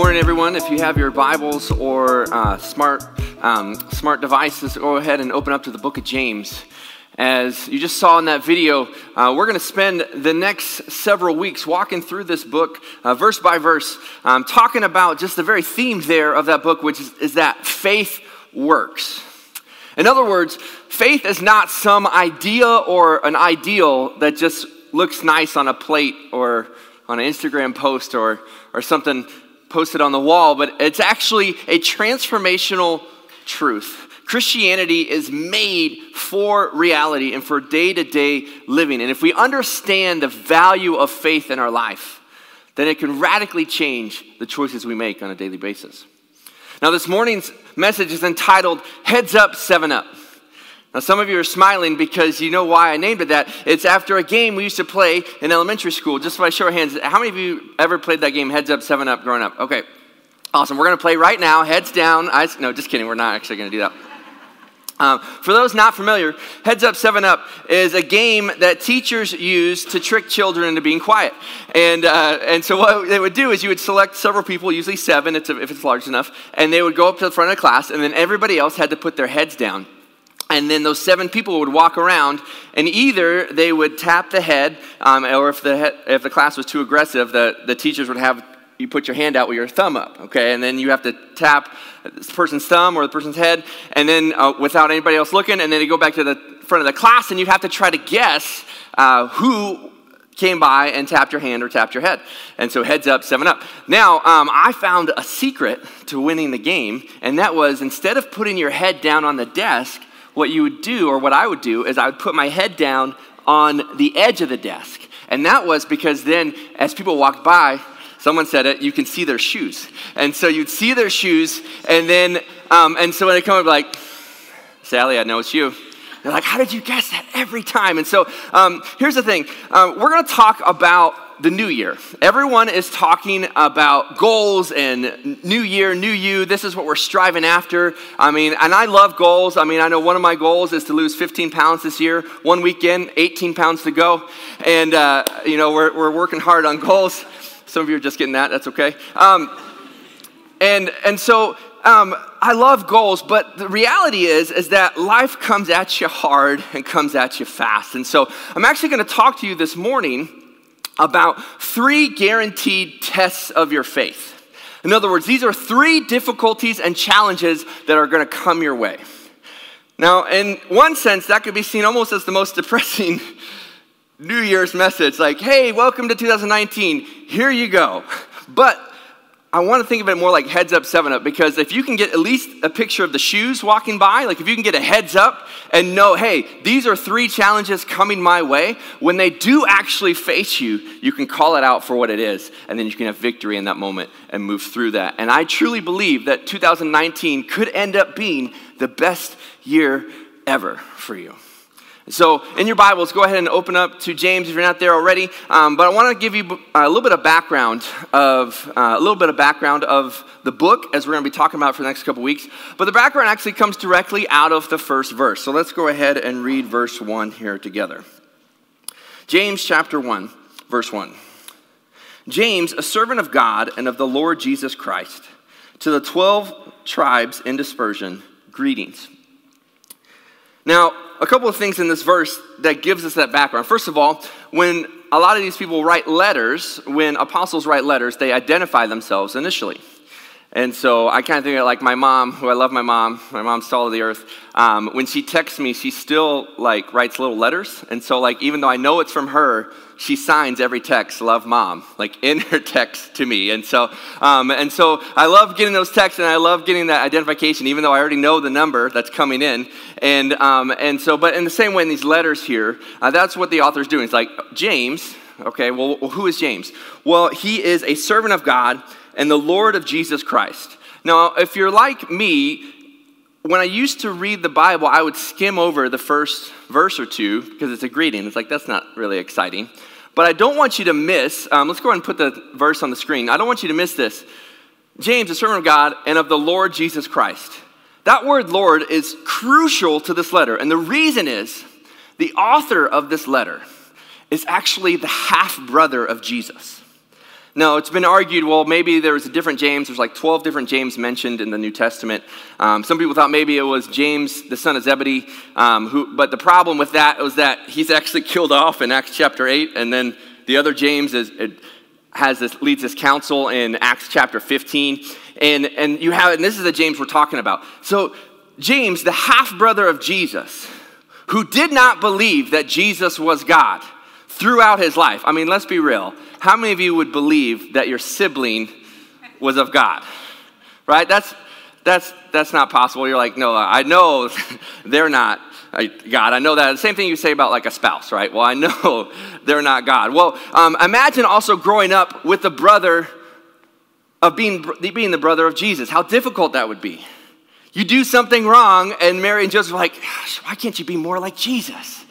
morning, everyone. If you have your Bibles or uh, smart um, smart devices, go ahead and open up to the Book of James. As you just saw in that video, uh, we're going to spend the next several weeks walking through this book, uh, verse by verse, um, talking about just the very theme there of that book, which is, is that faith works. In other words, faith is not some idea or an ideal that just looks nice on a plate or on an Instagram post or, or something posted on the wall, but it's actually a transformational truth. Christianity is made for reality and for day to day living. And if we understand the value of faith in our life, then it can radically change the choices we make on a daily basis. Now, this morning's message is entitled Heads Up, Seven Up. Now, some of you are smiling because you know why I named it that. It's after a game we used to play in elementary school. Just by show of hands, how many of you ever played that game, Heads Up, Seven Up, growing up? Okay, awesome. We're going to play right now, heads down. Eyes, no, just kidding. We're not actually going to do that. Um, for those not familiar, Heads Up, Seven Up is a game that teachers use to trick children into being quiet. And, uh, and so what they would do is you would select several people, usually seven if it's large enough, and they would go up to the front of the class, and then everybody else had to put their heads down. And then those seven people would walk around, and either they would tap the head, um, or if the, if the class was too aggressive, the, the teachers would have you put your hand out with your thumb up, okay? And then you have to tap the person's thumb or the person's head, and then uh, without anybody else looking, and then you go back to the front of the class, and you'd have to try to guess uh, who came by and tapped your hand or tapped your head. And so heads up, seven up. Now, um, I found a secret to winning the game, and that was instead of putting your head down on the desk, what you would do, or what I would do, is I would put my head down on the edge of the desk. And that was because then, as people walked by, someone said it, you can see their shoes. And so you'd see their shoes, and then, um, and so when they come up, like, Sally, I know it's you. They're like, how did you guess that every time? And so um, here's the thing um, we're going to talk about the new year. Everyone is talking about goals and new year, new you. This is what we're striving after. I mean, and I love goals. I mean, I know one of my goals is to lose 15 pounds this year. One weekend, 18 pounds to go. And, uh, you know, we're, we're working hard on goals. Some of you are just getting that. That's okay. Um, and, and so um, I love goals, but the reality is, is that life comes at you hard and comes at you fast. And so I'm actually going to talk to you this morning about three guaranteed tests of your faith. In other words, these are three difficulties and challenges that are going to come your way. Now, in one sense, that could be seen almost as the most depressing New Year's message like, hey, welcome to 2019, here you go. But I want to think of it more like heads up, seven up, because if you can get at least a picture of the shoes walking by, like if you can get a heads up and know, hey, these are three challenges coming my way, when they do actually face you, you can call it out for what it is, and then you can have victory in that moment and move through that. And I truly believe that 2019 could end up being the best year ever for you. So, in your Bibles, go ahead and open up to James if you're not there already. Um, but I want to give you a little bit of background of uh, a little bit of background of the book as we're going to be talking about for the next couple weeks. But the background actually comes directly out of the first verse. So let's go ahead and read verse one here together. James chapter one, verse one. James, a servant of God and of the Lord Jesus Christ, to the twelve tribes in dispersion, greetings. Now, a couple of things in this verse that gives us that background. First of all, when a lot of these people write letters, when apostles write letters, they identify themselves initially. And so I kind of think of like my mom, who I love my mom, my mom's salt of the earth. Um, when she texts me, she still like writes little letters. And so like even though I know it's from her, she signs every text, love mom, like in her text to me. And so, um, and so I love getting those texts and I love getting that identification, even though I already know the number that's coming in. And, um, and so, but in the same way in these letters here, uh, that's what the author's doing. It's like, James, okay, well, who is James? Well, he is a servant of God and the Lord of Jesus Christ. Now, if you're like me, when I used to read the Bible, I would skim over the first verse or two because it's a greeting. It's like, that's not really exciting. But I don't want you to miss, um, let's go ahead and put the verse on the screen. I don't want you to miss this. James, a servant of God and of the Lord Jesus Christ. That word Lord is crucial to this letter. And the reason is the author of this letter is actually the half brother of Jesus. No, it's been argued, well, maybe there was a different James. There's like 12 different James mentioned in the New Testament. Um, some people thought maybe it was James, the son of Zebedee. Um, who, but the problem with that was that he's actually killed off in Acts chapter 8. And then the other James is, has this, leads this council in Acts chapter 15. And, and you have, and this is the James we're talking about. So, James, the half brother of Jesus, who did not believe that Jesus was God throughout his life. I mean, let's be real. How many of you would believe that your sibling was of God? Right? That's that's that's not possible. You're like, no, I know they're not God. I know that. The same thing you say about like a spouse, right? Well, I know they're not God. Well, um, imagine also growing up with the brother of being being the brother of Jesus. How difficult that would be. You do something wrong, and Mary and Joseph are like, why can't you be more like Jesus?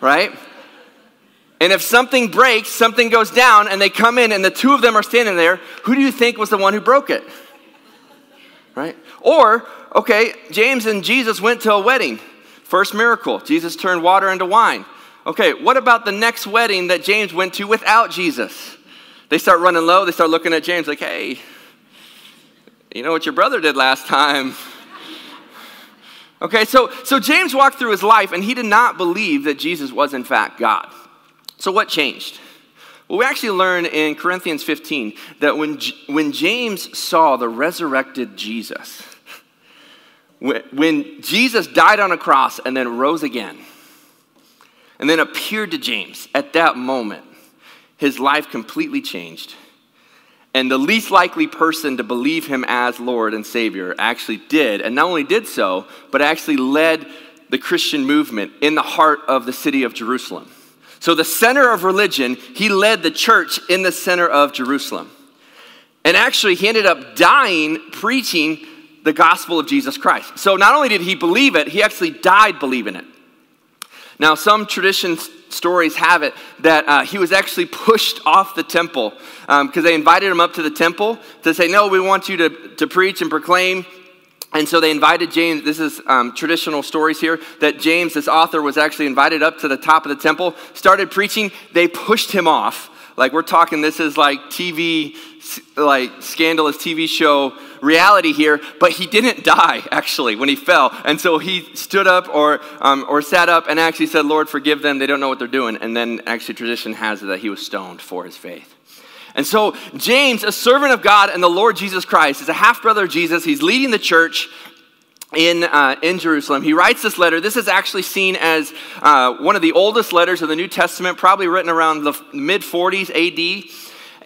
Right? And if something breaks, something goes down, and they come in and the two of them are standing there, who do you think was the one who broke it? Right? Or, okay, James and Jesus went to a wedding. First miracle, Jesus turned water into wine. Okay, what about the next wedding that James went to without Jesus? They start running low, they start looking at James like, hey, you know what your brother did last time? Okay, so, so James walked through his life and he did not believe that Jesus was in fact God. So, what changed? Well, we actually learn in Corinthians 15 that when, when James saw the resurrected Jesus, when Jesus died on a cross and then rose again, and then appeared to James at that moment, his life completely changed. And the least likely person to believe him as Lord and Savior actually did, and not only did so, but actually led the Christian movement in the heart of the city of Jerusalem. So, the center of religion, he led the church in the center of Jerusalem. And actually, he ended up dying preaching the gospel of Jesus Christ. So, not only did he believe it, he actually died believing it. Now, some tradition stories have it that uh, he was actually pushed off the temple because um, they invited him up to the temple to say, No, we want you to, to preach and proclaim and so they invited James, this is um, traditional stories here, that James, this author, was actually invited up to the top of the temple, started preaching. They pushed him off. Like we're talking, this is like TV, like scandalous TV show reality here, but he didn't die actually when he fell. And so he stood up or, um, or sat up and actually said, Lord, forgive them. They don't know what they're doing. And then actually tradition has it that he was stoned for his faith. And so, James, a servant of God and the Lord Jesus Christ, is a half brother of Jesus. He's leading the church in, uh, in Jerusalem. He writes this letter. This is actually seen as uh, one of the oldest letters of the New Testament, probably written around the mid 40s AD.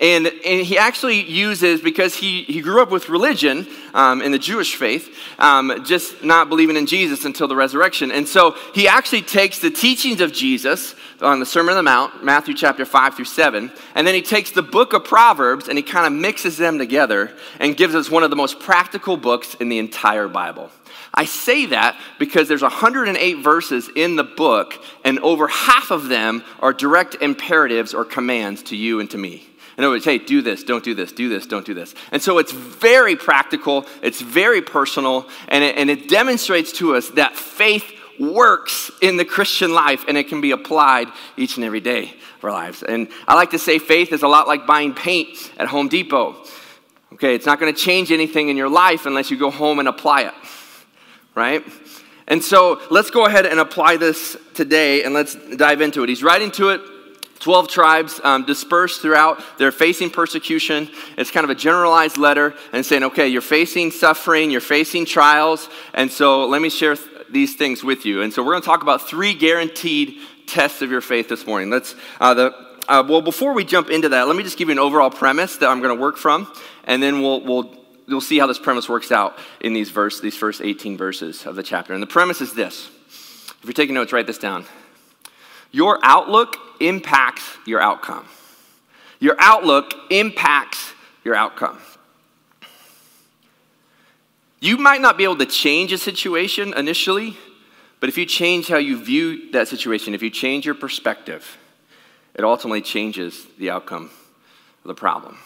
And, and, he actually uses, because he, he grew up with religion um, in the Jewish faith, um, just not believing in Jesus until the resurrection. And so he actually takes the teachings of Jesus on the Sermon on the Mount, Matthew chapter 5 through 7, and then he takes the book of Proverbs and he kind of mixes them together and gives us one of the most practical books in the entire Bible. I say that because there's 108 verses in the book, and over half of them are direct imperatives or commands to you and to me. In other words, hey, do this, don't do this, do this, don't do this. And so it's very practical, it's very personal, and it, and it demonstrates to us that faith works in the Christian life and it can be applied each and every day of our lives. And I like to say faith is a lot like buying paint at Home Depot. Okay, it's not going to change anything in your life unless you go home and apply it, right? And so let's go ahead and apply this today and let's dive into it. He's writing to it 12 tribes um, dispersed throughout. They're facing persecution. It's kind of a generalized letter and saying, okay, you're facing suffering, you're facing trials. And so let me share these things with you. And so we're going to talk about three guaranteed tests of your faith this morning. Let's, uh, the, uh, well, before we jump into that, let me just give you an overall premise that I'm going to work from, and then we'll, we'll, we'll see how this premise works out in these, verse, these first 18 verses of the chapter. And the premise is this. If you're taking notes, write this down. Your outlook impacts your outcome. Your outlook impacts your outcome. You might not be able to change a situation initially, but if you change how you view that situation, if you change your perspective, it ultimately changes the outcome of the problem.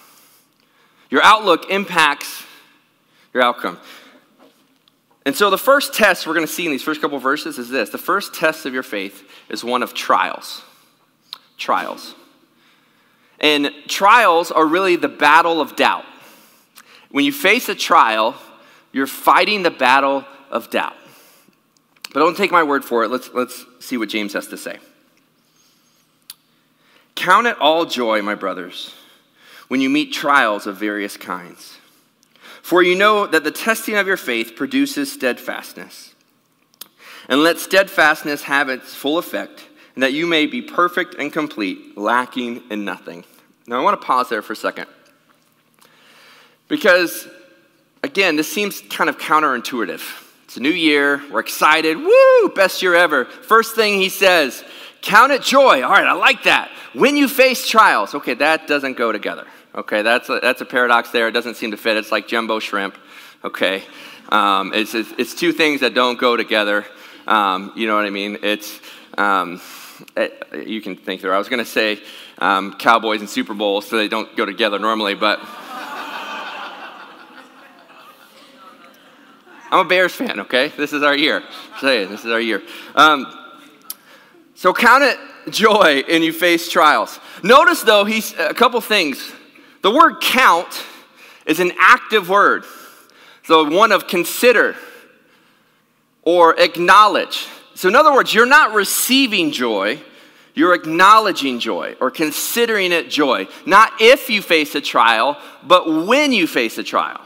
Your outlook impacts your outcome. And so the first test we're going to see in these first couple verses is this the first test of your faith is one of trials. Trials. And trials are really the battle of doubt. When you face a trial, you're fighting the battle of doubt. But don't take my word for it. Let's, let's see what James has to say. Count it all joy, my brothers, when you meet trials of various kinds. For you know that the testing of your faith produces steadfastness. And let steadfastness have its full effect, and that you may be perfect and complete, lacking in nothing. Now, I want to pause there for a second. Because, again, this seems kind of counterintuitive. It's a new year. We're excited. Woo! Best year ever. First thing he says, count it joy. All right, I like that. When you face trials. Okay, that doesn't go together. Okay, that's a, that's a paradox there. It doesn't seem to fit. It's like jumbo shrimp. Okay, um, it's, it's, it's, two things that don't go together. Um, you know what I mean? It's, um, it, you can think there. I was going to say um, Cowboys and Super Bowls, so they don't go together normally, but. I'm a Bears fan, okay? This is our year. Say it, this is our year. Um, so count it joy and you face trials. Notice, though, he's a couple things. The word count is an active word. So one of consider or acknowledge. So, in other words, you're not receiving joy, you're acknowledging joy or considering it joy. Not if you face a trial, but when you face a trial.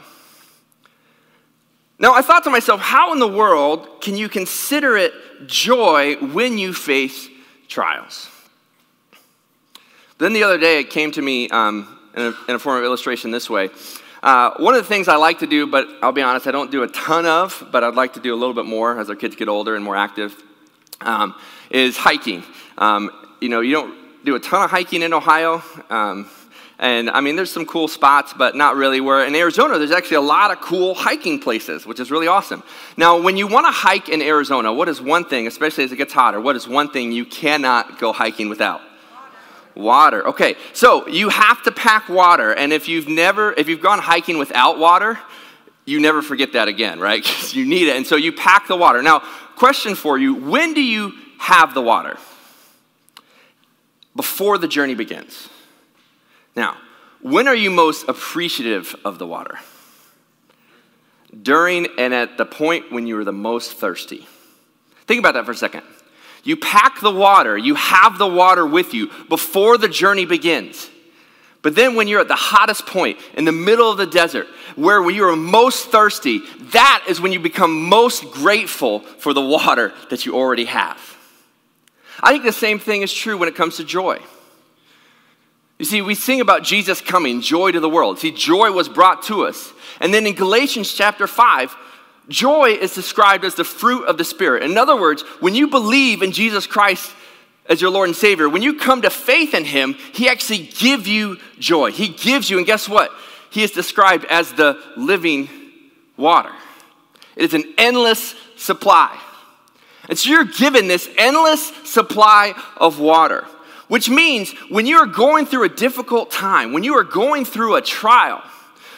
Now, I thought to myself, how in the world can you consider it joy when you face trials? Then the other day, it came to me um, in, a, in, a, form of illustration this way. Uh, one of the things I like to do, but I'll be honest, I don't do a ton of, but I'd like to do a little bit more as our kids get older and more active, um, is hiking. Um, you know, you don't do a ton of hiking in Ohio. Um, and I mean, there's some cool spots, but not really. Where in Arizona, there's actually a lot of cool hiking places, which is really awesome. Now, when you want to hike in Arizona, what is one thing, especially as it gets hotter, what is one thing you cannot go hiking without? Water. Okay, so you have to pack water, and if you've never, if you've gone hiking without water, you never forget that again, right? Because you need it, and so you pack the water. Now, question for you: When do you have the water? Before the journey begins. Now, when are you most appreciative of the water? During and at the point when you are the most thirsty. Think about that for a second. You pack the water, you have the water with you before the journey begins. But then, when you're at the hottest point in the middle of the desert, where you are most thirsty, that is when you become most grateful for the water that you already have. I think the same thing is true when it comes to joy. You see, we sing about Jesus coming, joy to the world. See, joy was brought to us. And then in Galatians chapter 5, joy is described as the fruit of the Spirit. In other words, when you believe in Jesus Christ as your Lord and Savior, when you come to faith in Him, He actually gives you joy. He gives you, and guess what? He is described as the living water. It is an endless supply. And so you're given this endless supply of water. Which means when you are going through a difficult time, when you are going through a trial,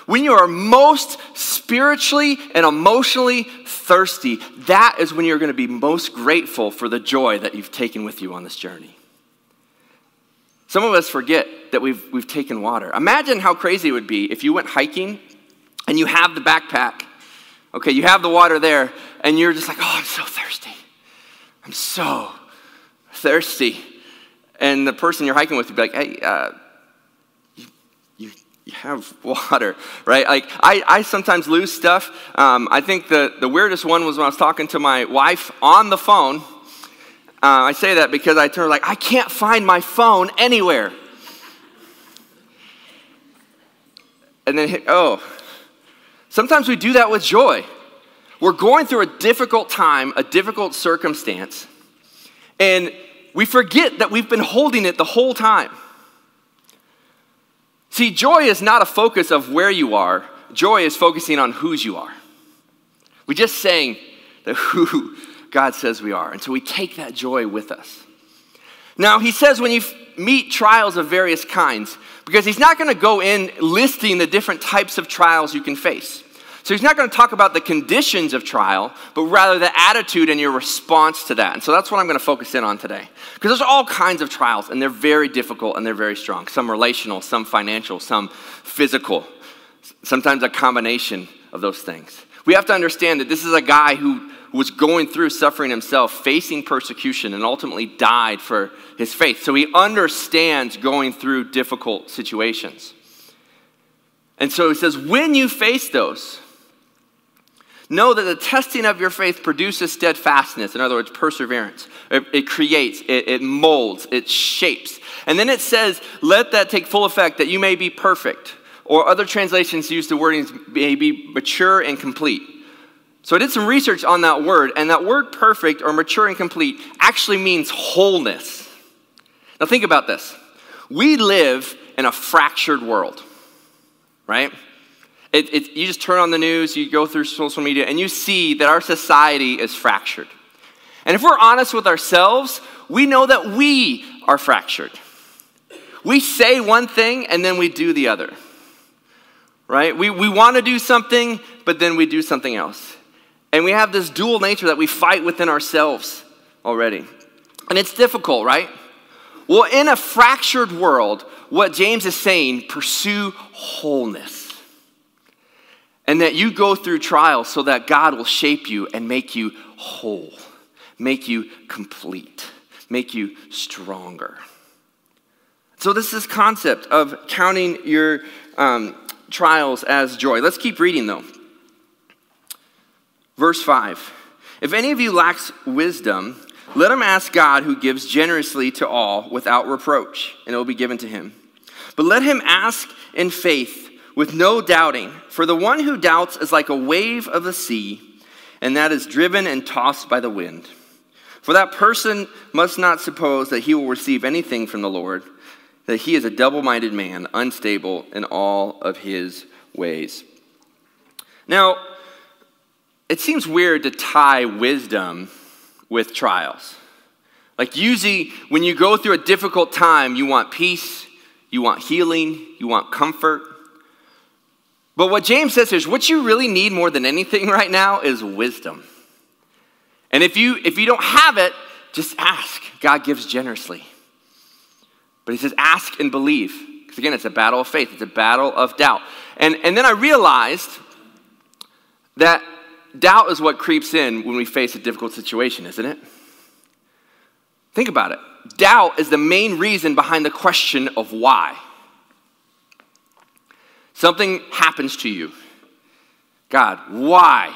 when you are most spiritually and emotionally thirsty, that is when you're going to be most grateful for the joy that you've taken with you on this journey. Some of us forget that we've, we've taken water. Imagine how crazy it would be if you went hiking and you have the backpack. Okay, you have the water there, and you're just like, oh, I'm so thirsty. I'm so thirsty and the person you're hiking with would be like, hey, uh, have water, right? Like, I, I sometimes lose stuff. Um, I think the, the weirdest one was when I was talking to my wife on the phone. Uh, I say that because I turn like, I can't find my phone anywhere. And then, oh, sometimes we do that with joy. We're going through a difficult time, a difficult circumstance, and we forget that we've been holding it the whole time. See, joy is not a focus of where you are, joy is focusing on whose you are. We just saying that who God says we are. And so we take that joy with us. Now, he says when you meet trials of various kinds, because he's not going to go in listing the different types of trials you can face. So he's not going to talk about the conditions of trial, but rather the attitude and your response to that. And so that's what I'm going to focus in on today. Because there's all kinds of trials, and they're very difficult and they're very strong. Some relational, some financial, some physical, sometimes a combination of those things. We have to understand that this is a guy who was going through suffering himself, facing persecution, and ultimately died for his faith. So he understands going through difficult situations. And so he says, when you face those, Know that the testing of your faith produces steadfastness, in other words, perseverance. It, it creates, it, it molds, it shapes. And then it says, let that take full effect that you may be perfect. Or other translations use the wording may be mature and complete. So I did some research on that word, and that word perfect or mature and complete actually means wholeness. Now think about this. We live in a fractured world, right? It, it, you just turn on the news, you go through social media, and you see that our society is fractured. And if we're honest with ourselves, we know that we are fractured. We say one thing and then we do the other. Right? We, we want to do something, but then we do something else. And we have this dual nature that we fight within ourselves already. And it's difficult, right? Well, in a fractured world, what James is saying, pursue wholeness and that you go through trials so that God will shape you and make you whole, make you complete, make you stronger. So, this is concept of counting your um, trials as joy. Let's keep reading though. Verse 5 If any of you lacks wisdom, let him ask God who gives generously to all without reproach, and it will be given to him. But let him ask in faith with no doubting. For the one who doubts is like a wave of the sea, and that is driven and tossed by the wind. For that person must not suppose that he will receive anything from the Lord, that he is a double minded man, unstable in all of his ways. Now, it seems weird to tie wisdom with trials. Like, usually, when you go through a difficult time, you want peace, you want healing, you want comfort. But what James says is what you really need more than anything right now is wisdom. And if you if you don't have it, just ask. God gives generously. But he says ask and believe. Because again, it's a battle of faith, it's a battle of doubt. And and then I realized that doubt is what creeps in when we face a difficult situation, isn't it? Think about it. Doubt is the main reason behind the question of why. Something happens to you. God, why?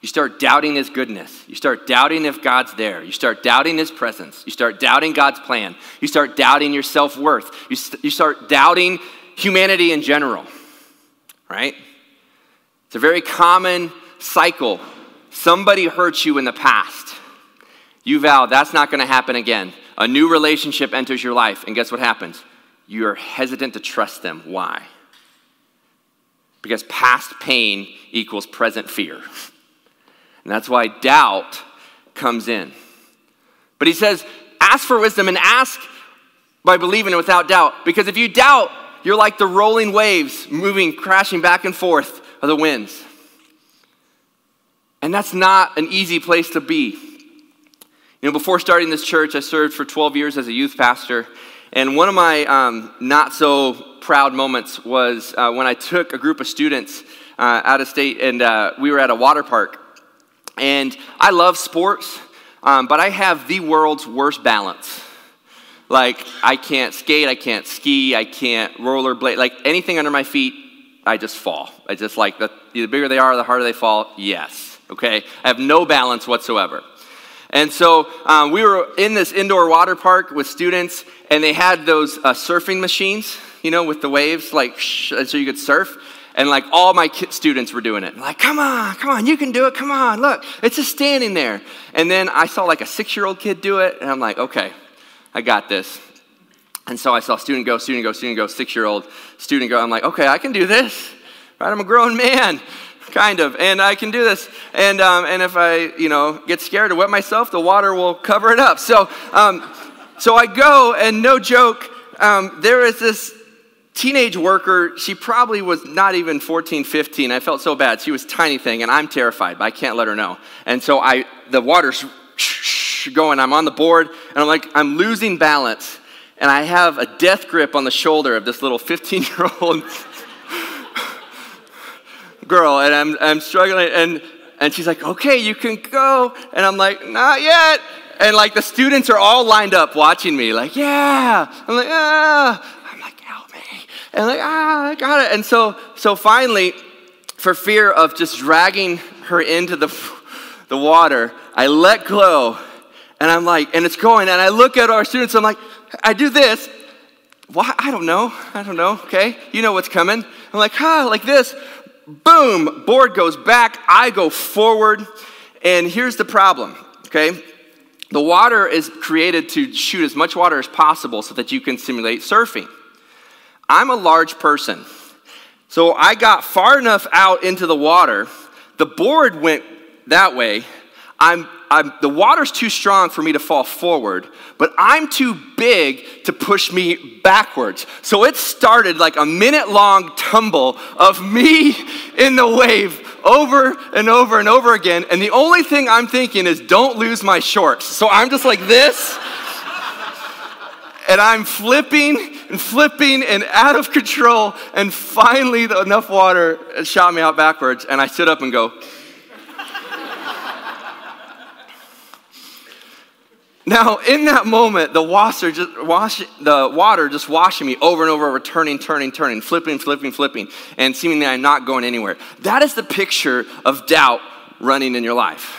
You start doubting His goodness. You start doubting if God's there. You start doubting His presence. You start doubting God's plan. You start doubting your self worth. You, st- you start doubting humanity in general, right? It's a very common cycle. Somebody hurt you in the past. You vow that's not going to happen again. A new relationship enters your life, and guess what happens? You're hesitant to trust them. Why? Because past pain equals present fear. And that's why doubt comes in. But he says, ask for wisdom and ask by believing it without doubt. Because if you doubt, you're like the rolling waves moving, crashing back and forth of the winds. And that's not an easy place to be. You know, before starting this church, I served for 12 years as a youth pastor. And one of my um, not so proud moments was uh, when I took a group of students uh, out of state and uh, we were at a water park. And I love sports, um, but I have the world's worst balance. Like, I can't skate, I can't ski, I can't rollerblade, like anything under my feet, I just fall. I just like, the, the bigger they are, the harder they fall. Yes, okay? I have no balance whatsoever. And so um, we were in this indoor water park with students, and they had those uh, surfing machines, you know, with the waves, like, sh- so you could surf. And like all my students were doing it. Like, come on, come on, you can do it. Come on, look, it's just standing there. And then I saw like a six year old kid do it, and I'm like, okay, I got this. And so I saw student go, student go, student go, six year old student go. I'm like, okay, I can do this. Right? I'm a grown man kind of, and I can do this. And, um, and if I, you know, get scared or wet myself, the water will cover it up. So, um, so I go, and no joke, um, there is this teenage worker, she probably was not even 14, 15. I felt so bad. She was tiny thing, and I'm terrified, but I can't let her know. And so I, the water's going. I'm on the board, and I'm like, I'm losing balance. And I have a death grip on the shoulder of this little 15 year old girl, and I'm, I'm struggling. And, and she's like, okay, you can go. And I'm like, not yet. And like the students are all lined up watching me, like, yeah. I'm like, ah. I'm like, help me. And like, ah, I got it. And so, so finally, for fear of just dragging her into the, the water, I let go. And I'm like, and it's going. And I look at our students, I'm like, I do this. Why? I don't know. I don't know. Okay. You know what's coming. I'm like, ah, like this. Boom. Board goes back. I go forward. And here's the problem. Okay. The water is created to shoot as much water as possible so that you can simulate surfing. I'm a large person. So I got far enough out into the water. The board went that way. I'm, I'm, the water's too strong for me to fall forward, but I'm too big to push me backwards. So it started like a minute long tumble of me in the wave over and over and over again. And the only thing I'm thinking is, don't lose my shorts. So I'm just like this. and I'm flipping and flipping and out of control. And finally, enough water shot me out backwards. And I stood up and go, Now, in that moment, the, washer just wash, the water just washing me over and over, over, turning, turning, turning, flipping, flipping, flipping, and seemingly I'm not going anywhere. That is the picture of doubt running in your life.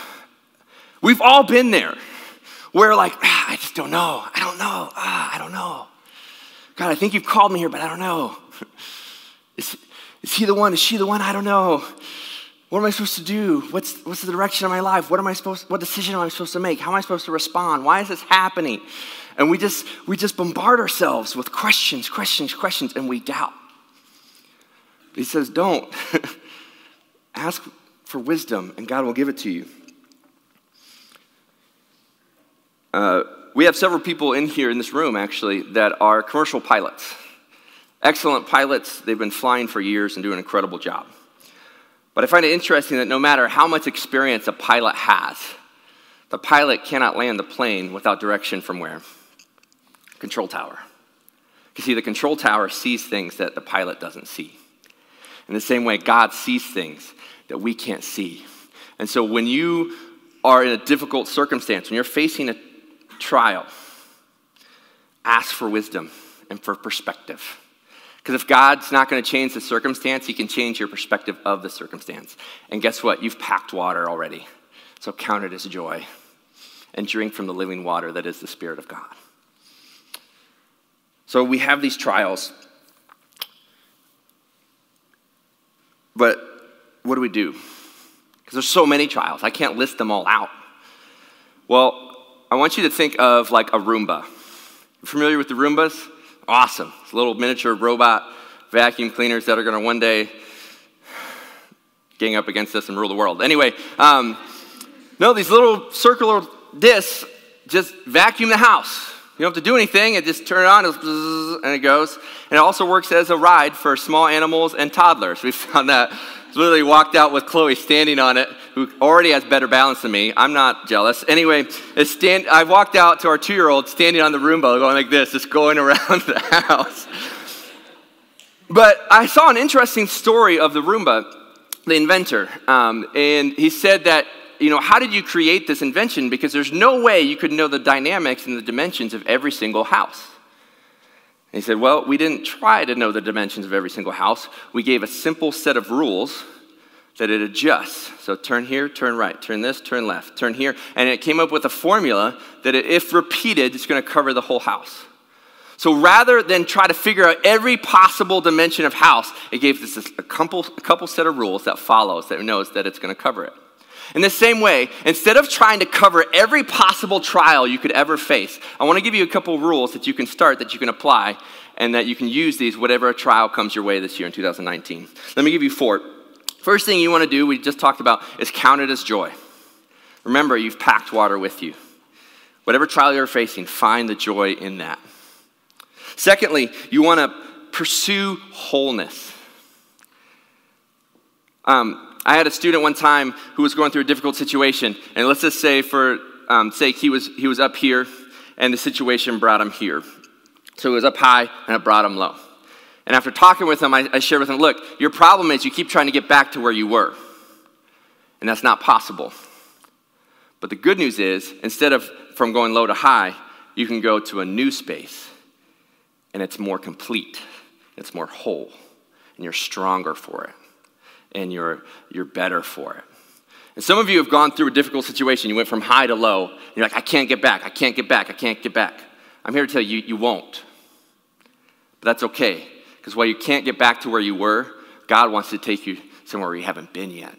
We've all been there. Where like, ah, I just don't know. I don't know. Ah, I don't know. God, I think you've called me here, but I don't know. Is, is he the one? Is she the one? I don't know. What am I supposed to do? What's, what's the direction of my life? What am I supposed, what decision am I supposed to make? How am I supposed to respond? Why is this happening? And we just, we just bombard ourselves with questions, questions, questions, and we doubt. He says, don't. Ask for wisdom, and God will give it to you. Uh, we have several people in here in this room, actually, that are commercial pilots. Excellent pilots. They've been flying for years and do an incredible job. But I find it interesting that no matter how much experience a pilot has, the pilot cannot land the plane without direction from where? Control tower. You see, the control tower sees things that the pilot doesn't see. In the same way, God sees things that we can't see. And so when you are in a difficult circumstance, when you're facing a trial, ask for wisdom and for perspective. Because if God's not going to change the circumstance, He can change your perspective of the circumstance. And guess what? You've packed water already. So count it as joy and drink from the living water that is the Spirit of God. So we have these trials. But what do we do? Because there's so many trials. I can't list them all out. Well, I want you to think of like a Roomba. Familiar with the Roombas? Awesome. It's little miniature robot vacuum cleaners that are going to one day gang up against us and rule the world. Anyway, um, no, these little circular discs just vacuum the house. You don't have to do anything. It just turn it on and it goes. And it also works as a ride for small animals and toddlers. We found that literally walked out with Chloe standing on it, who already has better balance than me. I'm not jealous. Anyway, stand, I walked out to our two year old standing on the Roomba going like this, just going around the house. But I saw an interesting story of the Roomba, the inventor. Um, and he said that, you know, how did you create this invention? Because there's no way you could know the dynamics and the dimensions of every single house. He said, Well, we didn't try to know the dimensions of every single house. We gave a simple set of rules that it adjusts. So turn here, turn right, turn this, turn left, turn here. And it came up with a formula that, if repeated, it's going to cover the whole house. So rather than try to figure out every possible dimension of house, it gave us a couple, a couple set of rules that follows that knows that it's going to cover it. In the same way, instead of trying to cover every possible trial you could ever face, I want to give you a couple rules that you can start, that you can apply, and that you can use these whatever a trial comes your way this year in 2019. Let me give you four. First thing you want to do, we just talked about, is count it as joy. Remember, you've packed water with you. Whatever trial you're facing, find the joy in that. Secondly, you want to pursue wholeness. Um, I had a student one time who was going through a difficult situation, and let's just say, for um, sake, he was, he was up here, and the situation brought him here. So he was up high, and it brought him low. And after talking with him, I, I shared with him, look, your problem is you keep trying to get back to where you were, and that's not possible. But the good news is, instead of from going low to high, you can go to a new space, and it's more complete, it's more whole, and you're stronger for it and you're, you're better for it. And some of you have gone through a difficult situation. You went from high to low. You're like, I can't get back. I can't get back. I can't get back. I'm here to tell you, you won't. But that's okay. Because while you can't get back to where you were, God wants to take you somewhere where you haven't been yet.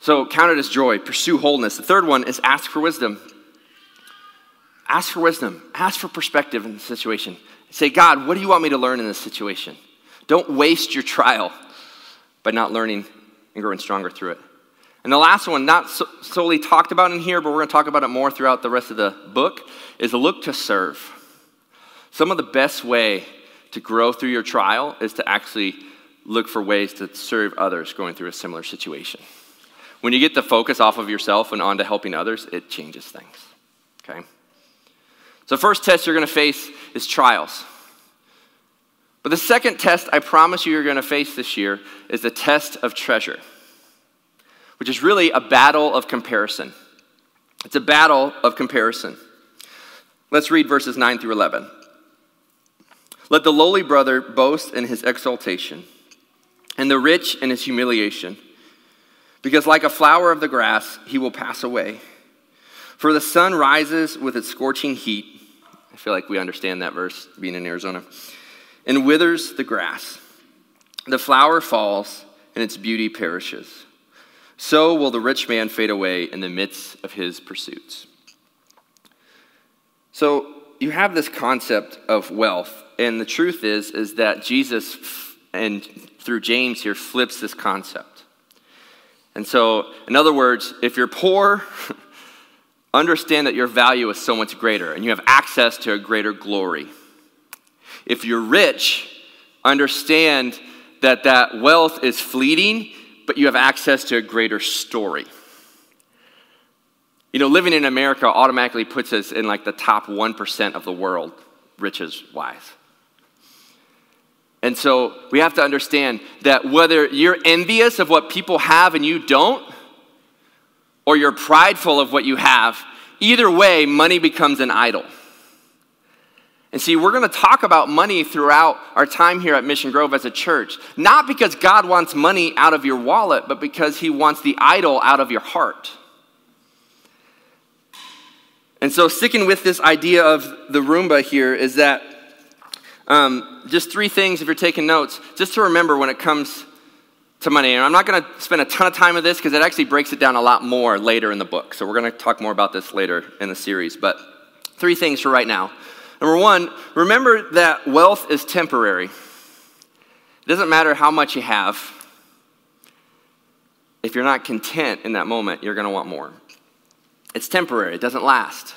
So count it as joy. Pursue wholeness. The third one is ask for wisdom. Ask for wisdom. Ask for perspective in the situation. Say, God, what do you want me to learn in this situation? Don't waste your trial by not learning and growing stronger through it. And the last one, not so, solely talked about in here, but we're going to talk about it more throughout the rest of the book, is look to serve. Some of the best way to grow through your trial is to actually look for ways to serve others going through a similar situation. When you get the focus off of yourself and onto helping others, it changes things. Okay? So, first test you're going to face is trials. But the second test I promise you you're going to face this year is the test of treasure, which is really a battle of comparison. It's a battle of comparison. Let's read verses 9 through 11. Let the lowly brother boast in his exaltation, and the rich in his humiliation, because like a flower of the grass, he will pass away. For the sun rises with its scorching heat. I feel like we understand that verse being in Arizona and withers the grass. The flower falls, and its beauty perishes. So will the rich man fade away in the midst of his pursuits. So you have this concept of wealth, and the truth is, is that Jesus, and through James here, flips this concept. And so, in other words, if you're poor, understand that your value is so much greater, and you have access to a greater glory. If you're rich, understand that that wealth is fleeting, but you have access to a greater story. You know, living in America automatically puts us in like the top 1% of the world, riches wise. And so we have to understand that whether you're envious of what people have and you don't, or you're prideful of what you have, either way, money becomes an idol. And see, we're going to talk about money throughout our time here at Mission Grove as a church, not because God wants money out of your wallet, but because He wants the idol out of your heart. And so, sticking with this idea of the Roomba here is that um, just three things, if you're taking notes, just to remember when it comes to money. And I'm not going to spend a ton of time with this because it actually breaks it down a lot more later in the book. So, we're going to talk more about this later in the series. But three things for right now. Number one, remember that wealth is temporary. It doesn't matter how much you have. If you're not content in that moment, you're going to want more. It's temporary, it doesn't last.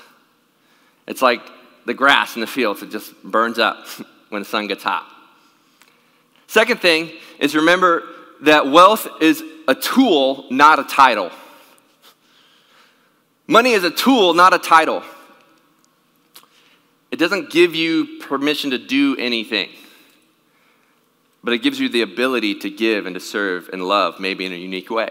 It's like the grass in the fields, it just burns up when the sun gets hot. Second thing is remember that wealth is a tool, not a title. Money is a tool, not a title. It doesn't give you permission to do anything, but it gives you the ability to give and to serve and love, maybe in a unique way.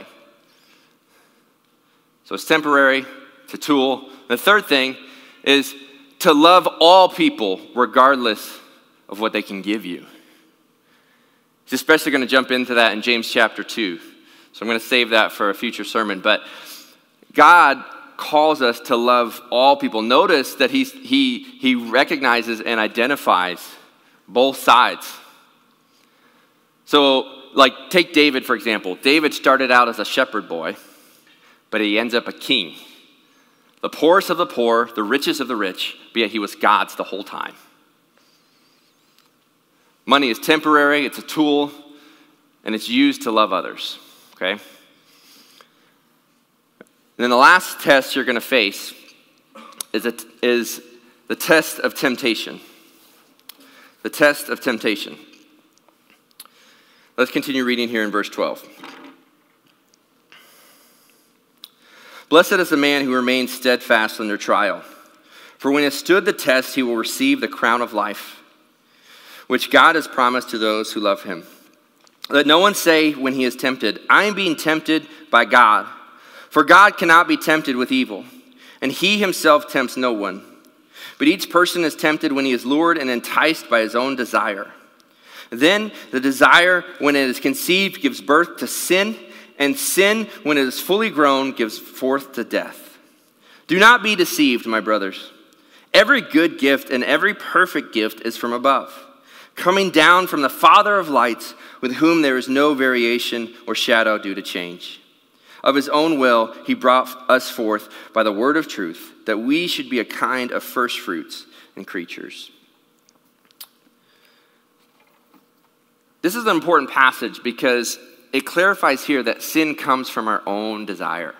So it's temporary, it's a tool. The third thing is to love all people regardless of what they can give you. He's especially going to jump into that in James chapter 2. So I'm going to save that for a future sermon. But God calls us to love all people. Notice that he's, he, he recognizes and identifies both sides. So, like, take David, for example. David started out as a shepherd boy, but he ends up a king. The poorest of the poor, the richest of the rich, but yet he was God's the whole time. Money is temporary, it's a tool, and it's used to love others, okay? And then the last test you're going to face is, a, is the test of temptation. the test of temptation. Let's continue reading here in verse 12. Blessed is the man who remains steadfast under trial, for when he stood the test, he will receive the crown of life, which God has promised to those who love him. Let no one say when he is tempted, I am being tempted by God. For God cannot be tempted with evil, and he himself tempts no one. But each person is tempted when he is lured and enticed by his own desire. Then the desire, when it is conceived, gives birth to sin, and sin, when it is fully grown, gives forth to death. Do not be deceived, my brothers. Every good gift and every perfect gift is from above, coming down from the Father of lights, with whom there is no variation or shadow due to change. Of his own will, he brought us forth by the word of truth, that we should be a kind of first fruits and creatures. This is an important passage because it clarifies here that sin comes from our own desire.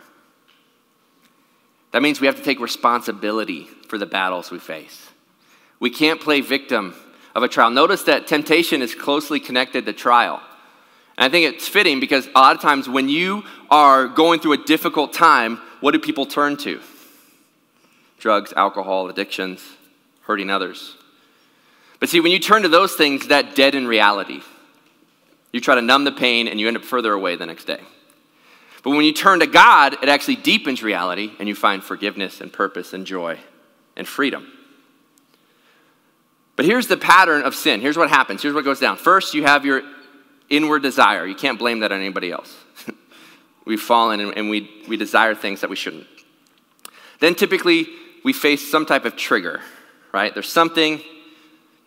That means we have to take responsibility for the battles we face. We can't play victim of a trial. Notice that temptation is closely connected to trial. And I think it's fitting because a lot of times when you are going through a difficult time, what do people turn to? Drugs, alcohol, addictions, hurting others. But see, when you turn to those things, that dead in reality. You try to numb the pain and you end up further away the next day. But when you turn to God, it actually deepens reality and you find forgiveness and purpose and joy and freedom. But here's the pattern of sin. Here's what happens. Here's what goes down. First, you have your inward desire. You can't blame that on anybody else. We've fallen and, and we, we desire things that we shouldn't. Then typically, we face some type of trigger, right? There's something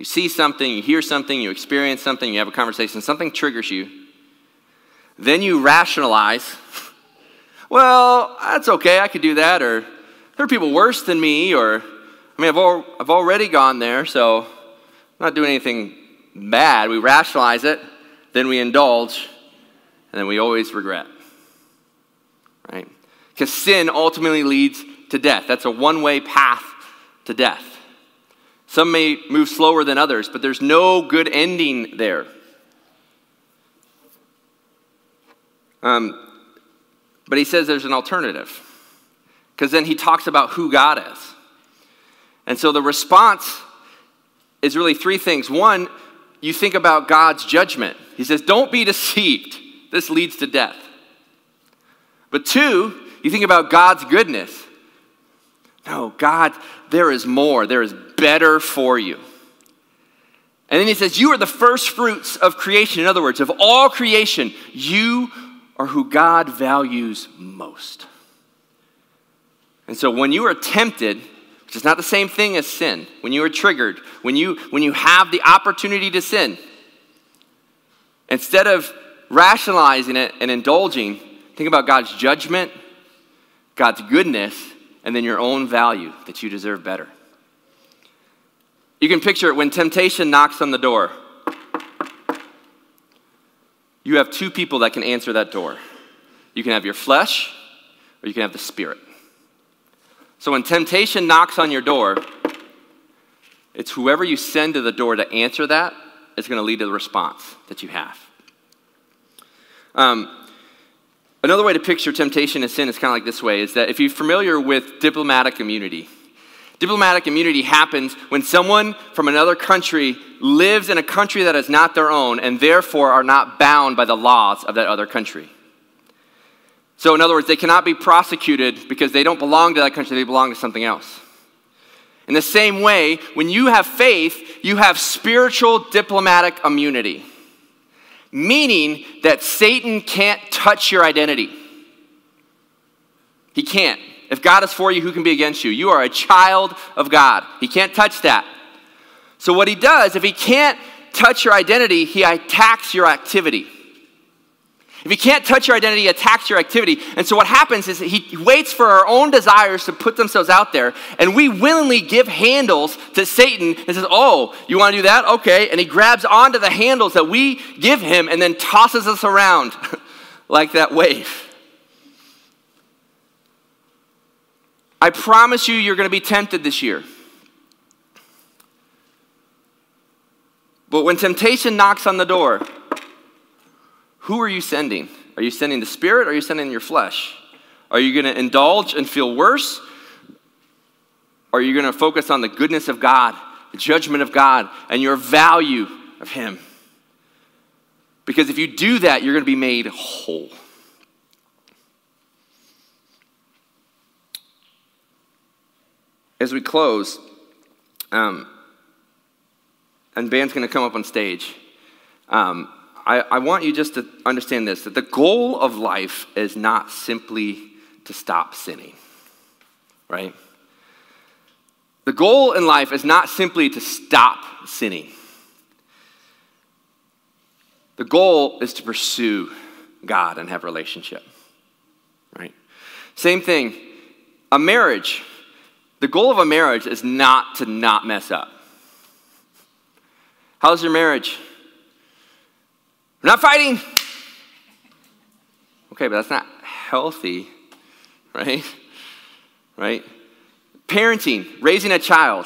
you see something, you hear something, you experience something, you have a conversation, something triggers you. Then you rationalize, well, that's okay, I could do that, or there are people worse than me, or I mean, I've, al- I've already gone there, so I'm not doing anything bad. We rationalize it, then we indulge, and then we always regret. Right? Because sin ultimately leads to death. That's a one way path to death. Some may move slower than others, but there's no good ending there. Um, but he says there's an alternative. Because then he talks about who God is. And so the response is really three things. One, you think about God's judgment. He says, Don't be deceived. This leads to death. But two, you think about God's goodness. No, God, there is more. There is better for you. And then he says, You are the first fruits of creation. In other words, of all creation, you are who God values most. And so when you are tempted, which is not the same thing as sin, when you are triggered, when you, when you have the opportunity to sin, instead of rationalizing it and indulging, think about God's judgment, God's goodness, and then your own value that you deserve better. You can picture it when temptation knocks on the door. You have two people that can answer that door. You can have your flesh, or you can have the spirit. So when temptation knocks on your door, it's whoever you send to the door to answer that is going to lead to the response that you have. Um, another way to picture temptation and sin is kind of like this way is that if you're familiar with diplomatic immunity, Diplomatic immunity happens when someone from another country lives in a country that is not their own and therefore are not bound by the laws of that other country. So, in other words, they cannot be prosecuted because they don't belong to that country, they belong to something else. In the same way, when you have faith, you have spiritual diplomatic immunity, meaning that Satan can't touch your identity. He can't. If God is for you, who can be against you? You are a child of God. He can't touch that. So, what he does, if he can't touch your identity, he attacks your activity. If he can't touch your identity, he attacks your activity. And so what happens is he waits for our own desires to put themselves out there, and we willingly give handles to Satan and says, Oh, you want to do that? Okay. And he grabs onto the handles that we give him and then tosses us around like that wave. I promise you, you're going to be tempted this year. But when temptation knocks on the door, who are you sending? Are you sending the spirit or are you sending your flesh? Are you going to indulge and feel worse? Or are you going to focus on the goodness of God, the judgment of God, and your value of Him? Because if you do that, you're going to be made whole. As we close, um, and band's going to come up on stage. Um, I, I want you just to understand this that the goal of life is not simply to stop sinning, right? The goal in life is not simply to stop sinning. The goal is to pursue God and have relationship. Right? Same thing. A marriage. The goal of a marriage is not to not mess up. How's your marriage? We're not fighting. Okay, but that's not healthy, right? Right? Parenting, raising a child.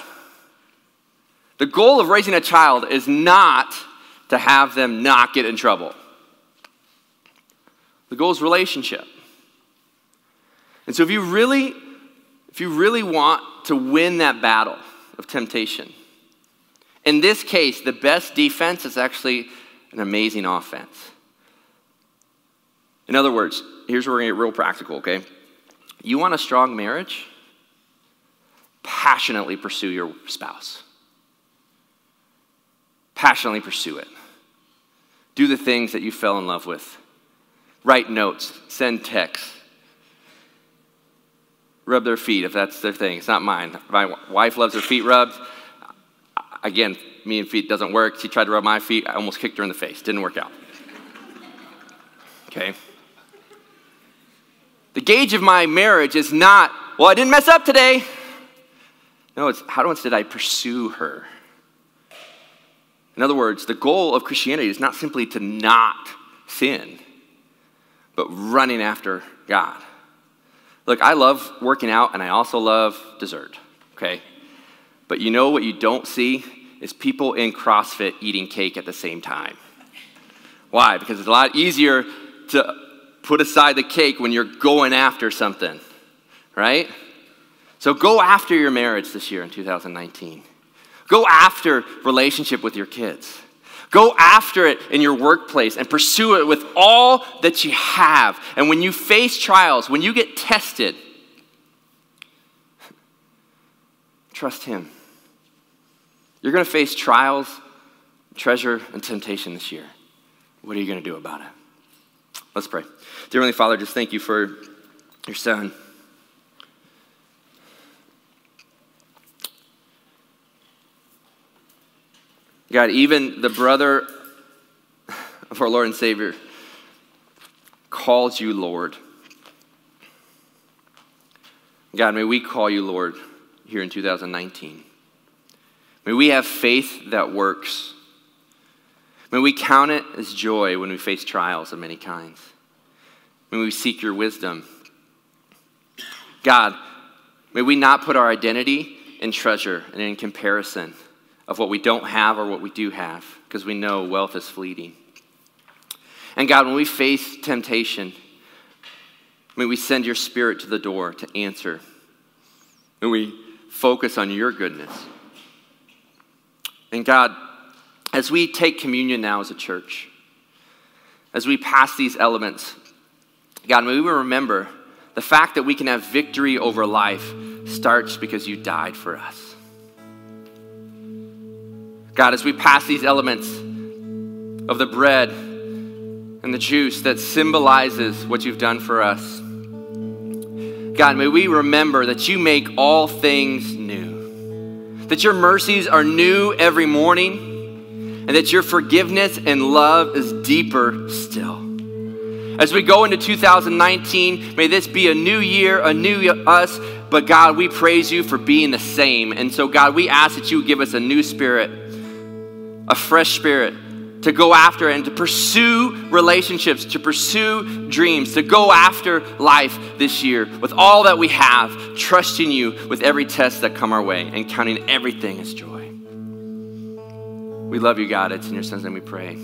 The goal of raising a child is not to have them not get in trouble. The goal is relationship. And so if you really if you really want to win that battle of temptation, in this case, the best defense is actually an amazing offense. In other words, here's where we're going to get real practical, okay? You want a strong marriage? Passionately pursue your spouse. Passionately pursue it. Do the things that you fell in love with. Write notes, send texts, rub their feet if that's their thing. It's not mine. My wife loves her feet rubbed. Again, me and feet doesn't work. She tried to rub my feet. I almost kicked her in the face. Didn't work out. Okay? The gauge of my marriage is not, well, I didn't mess up today. No, it's how much did I pursue her? In other words, the goal of Christianity is not simply to not sin, but running after God. Look, I love working out and I also love dessert, okay? But you know what you don't see is people in CrossFit eating cake at the same time. Why? Because it's a lot easier to put aside the cake when you're going after something, right? So go after your marriage this year in 2019. Go after relationship with your kids. Go after it in your workplace and pursue it with all that you have. And when you face trials, when you get tested, trust Him. You're going to face trials, treasure, and temptation this year. What are you going to do about it? Let's pray. Dear Heavenly Father, just thank you for your Son. God, even the brother of our Lord and Savior calls you Lord. God, may we call you Lord here in 2019. May we have faith that works. May we count it as joy when we face trials of many kinds. May we seek your wisdom. God, may we not put our identity in treasure and in comparison of what we don't have or what we do have, because we know wealth is fleeting. And God, when we face temptation, may we send your spirit to the door to answer. May we focus on your goodness. And God, as we take communion now as a church, as we pass these elements, God, may we remember the fact that we can have victory over life starts because you died for us. God, as we pass these elements of the bread and the juice that symbolizes what you've done for us, God, may we remember that you make all things new, that your mercies are new every morning, and that your forgiveness and love is deeper still. As we go into 2019, may this be a new year, a new us, but God, we praise you for being the same. And so, God, we ask that you give us a new spirit a fresh spirit to go after and to pursue relationships, to pursue dreams, to go after life this year with all that we have, trusting you with every test that come our way and counting everything as joy. We love you, God. It's in your son's name we pray.